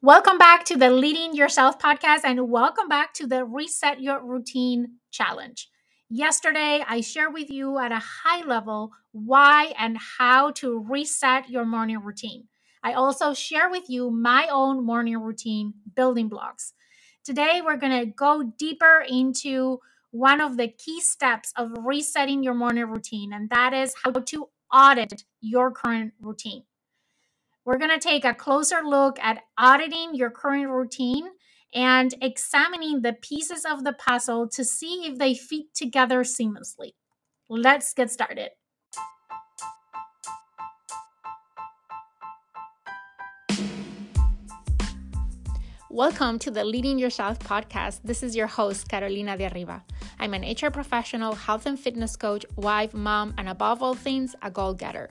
Welcome back to the Leading Yourself podcast and welcome back to the Reset Your Routine Challenge. Yesterday, I shared with you at a high level why and how to reset your morning routine. I also share with you my own morning routine building blocks. Today, we're going to go deeper into one of the key steps of resetting your morning routine, and that is how to audit your current routine. We're going to take a closer look at auditing your current routine and examining the pieces of the puzzle to see if they fit together seamlessly. Let's get started. Welcome to the Leading Yourself podcast. This is your host, Carolina de Arriba. I'm an HR professional, health and fitness coach, wife, mom, and above all things, a goal getter.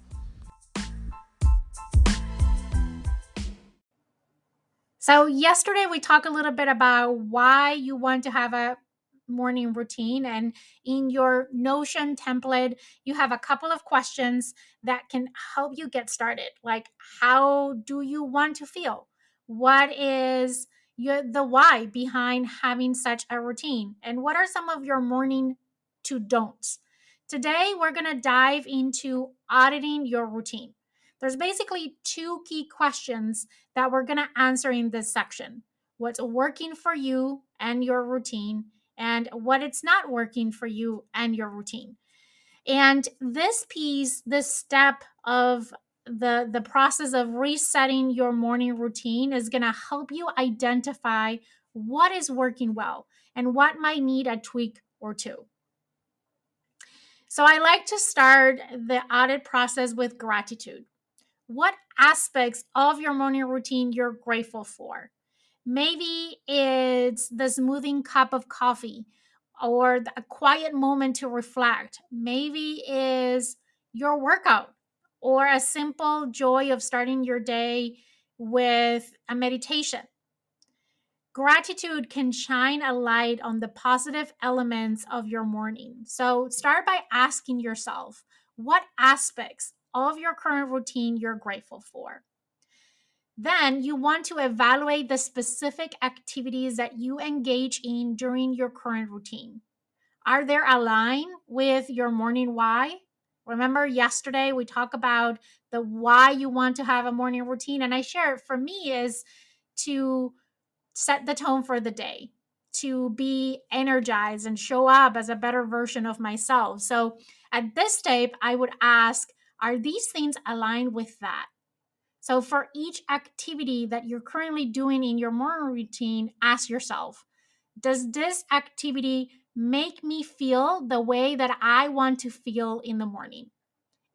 So, yesterday we talked a little bit about why you want to have a morning routine. And in your Notion template, you have a couple of questions that can help you get started. Like, how do you want to feel? What is your, the why behind having such a routine? And what are some of your morning to don'ts? Today, we're going to dive into auditing your routine. There's basically two key questions that we're going to answer in this section what's working for you and your routine, and what it's not working for you and your routine. And this piece, this step of the the process of resetting your morning routine is going to help you identify what is working well and what might need a tweak or two. So I like to start the audit process with gratitude what aspects of your morning routine you're grateful for. Maybe it's the smoothing cup of coffee or a quiet moment to reflect. Maybe is your workout or a simple joy of starting your day with a meditation. Gratitude can shine a light on the positive elements of your morning. So start by asking yourself what aspects of your current routine you're grateful for. Then you want to evaluate the specific activities that you engage in during your current routine. Are they aligned with your morning why? Remember yesterday we talked about the why you want to have a morning routine and I share it for me is to set the tone for the day, to be energized and show up as a better version of myself. So at this step I would ask are these things aligned with that? So, for each activity that you're currently doing in your morning routine, ask yourself Does this activity make me feel the way that I want to feel in the morning?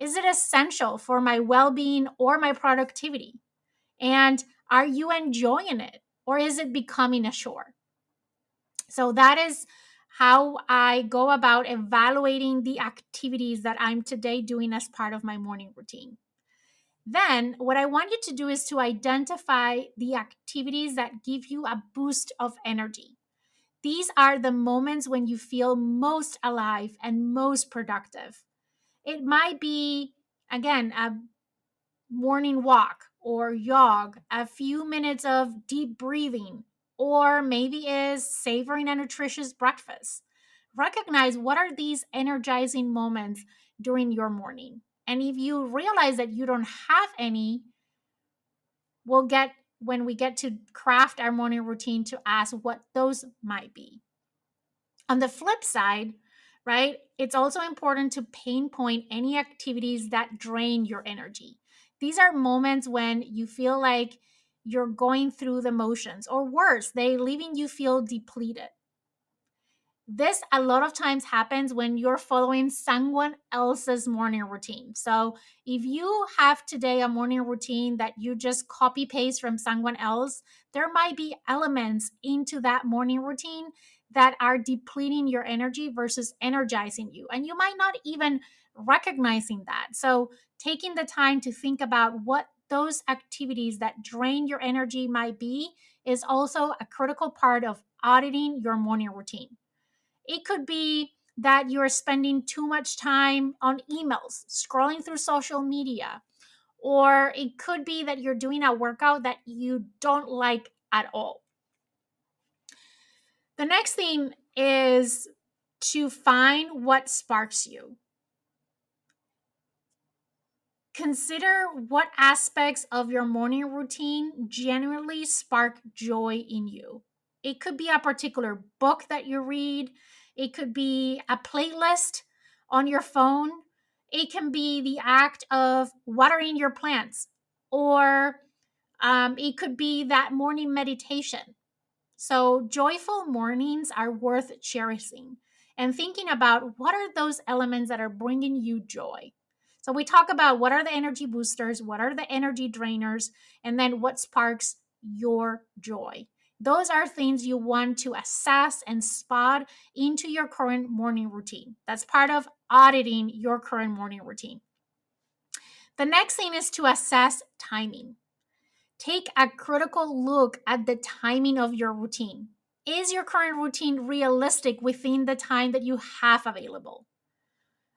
Is it essential for my well being or my productivity? And are you enjoying it or is it becoming a chore? So, that is how I go about evaluating the activities that I'm today doing as part of my morning routine. Then, what I want you to do is to identify the activities that give you a boost of energy. These are the moments when you feel most alive and most productive. It might be, again, a morning walk or jog, a few minutes of deep breathing, or maybe is savoring a nutritious breakfast. Recognize what are these energizing moments during your morning. And if you realize that you don't have any, we'll get when we get to craft our morning routine to ask what those might be. On the flip side, right, it's also important to pinpoint any activities that drain your energy. These are moments when you feel like you're going through the motions, or worse, they leaving you feel depleted. This a lot of times happens when you're following someone else's morning routine. So, if you have today a morning routine that you just copy paste from someone else, there might be elements into that morning routine that are depleting your energy versus energizing you. And you might not even recognizing that. So, taking the time to think about what those activities that drain your energy might be is also a critical part of auditing your morning routine. It could be that you're spending too much time on emails, scrolling through social media, or it could be that you're doing a workout that you don't like at all. The next thing is to find what sparks you. Consider what aspects of your morning routine genuinely spark joy in you. It could be a particular book that you read, it could be a playlist on your phone, it can be the act of watering your plants, or um, it could be that morning meditation. So, joyful mornings are worth cherishing and thinking about what are those elements that are bringing you joy. So we talk about what are the energy boosters, what are the energy drainers, and then what sparks your joy. Those are things you want to assess and spot into your current morning routine. That's part of auditing your current morning routine. The next thing is to assess timing. Take a critical look at the timing of your routine. Is your current routine realistic within the time that you have available?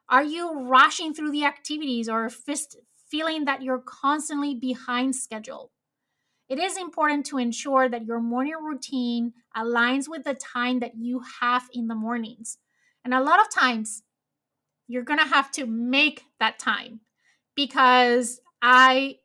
Are you rushing through the activities or fist, feeling that you're constantly behind schedule? It is important to ensure that your morning routine aligns with the time that you have in the mornings. And a lot of times, you're going to have to make that time because I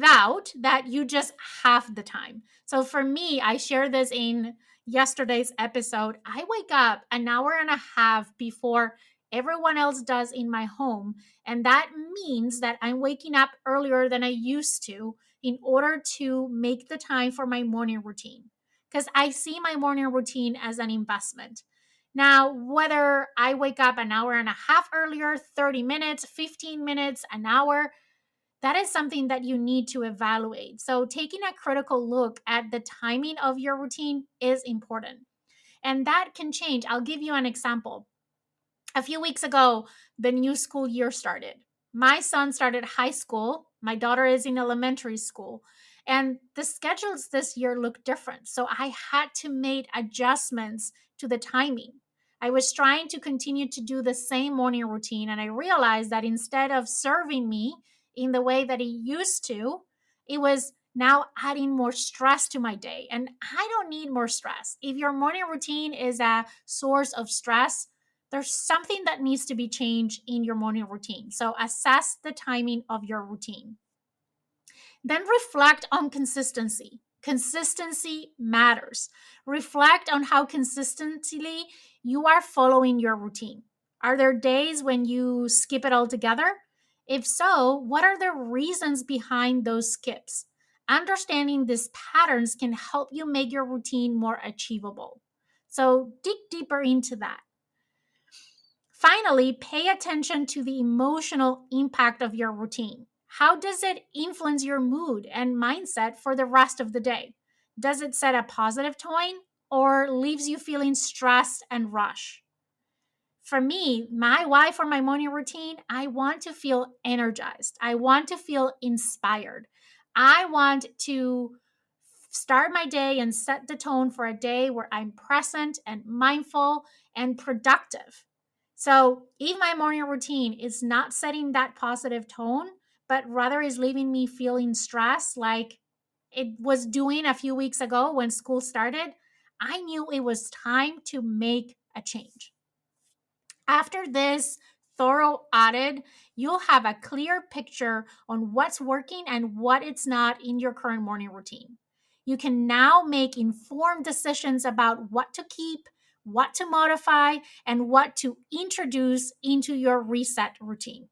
doubt that you just have the time. So for me, I share this in yesterday's episode. I wake up an hour and a half before everyone else does in my home. And that means that I'm waking up earlier than I used to in order to make the time for my morning routine. Because I see my morning routine as an investment. Now, whether I wake up an hour and a half earlier, 30 minutes, 15 minutes, an hour, that is something that you need to evaluate. So, taking a critical look at the timing of your routine is important. And that can change. I'll give you an example a few weeks ago, the new school year started. My son started high school. My daughter is in elementary school. And the schedules this year look different. So I had to make adjustments to the timing. I was trying to continue to do the same morning routine. And I realized that instead of serving me in the way that it used to, it was now adding more stress to my day. And I don't need more stress. If your morning routine is a source of stress, there's something that needs to be changed in your morning routine. So assess the timing of your routine. Then reflect on consistency. Consistency matters. Reflect on how consistently you are following your routine. Are there days when you skip it altogether? If so, what are the reasons behind those skips? Understanding these patterns can help you make your routine more achievable. So dig deeper into that. Finally, pay attention to the emotional impact of your routine. How does it influence your mood and mindset for the rest of the day? Does it set a positive tone or leaves you feeling stressed and rushed? For me, my why for my morning routine, I want to feel energized. I want to feel inspired. I want to start my day and set the tone for a day where I'm present and mindful and productive. So, if my morning routine is not setting that positive tone, but rather is leaving me feeling stressed like it was doing a few weeks ago when school started, I knew it was time to make a change. After this thorough audit, you'll have a clear picture on what's working and what it's not in your current morning routine. You can now make informed decisions about what to keep what to modify, and what to introduce into your reset routine.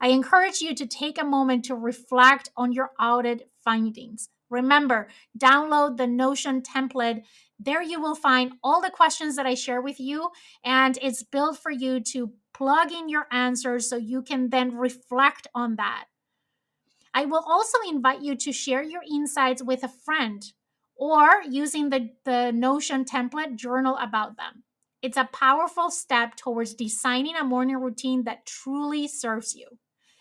I encourage you to take a moment to reflect on your audit findings. Remember, download the Notion template There you will find all the questions that I share with you, and it's built for you to plug in your answers so you can then reflect on that. I will also invite you to share your insights with a friend or using the, the Notion template, journal about them. It's a powerful step towards designing a morning routine that truly serves you.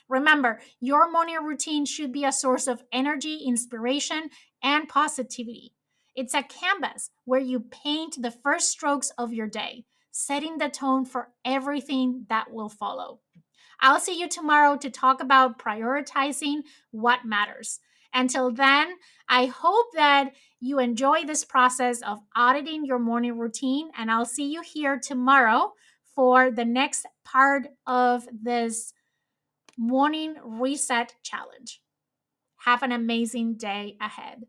Remember, your morning routine should be a source of energy, inspiration, and positivity. It's a canvas where you paint the first strokes of your day, setting the tone for everything that will follow. I'll see you tomorrow to talk about prioritizing what matters. Until then, I hope that you enjoy this process of auditing your morning routine, and I'll see you here tomorrow for the next part of this morning reset challenge. Have an amazing day ahead.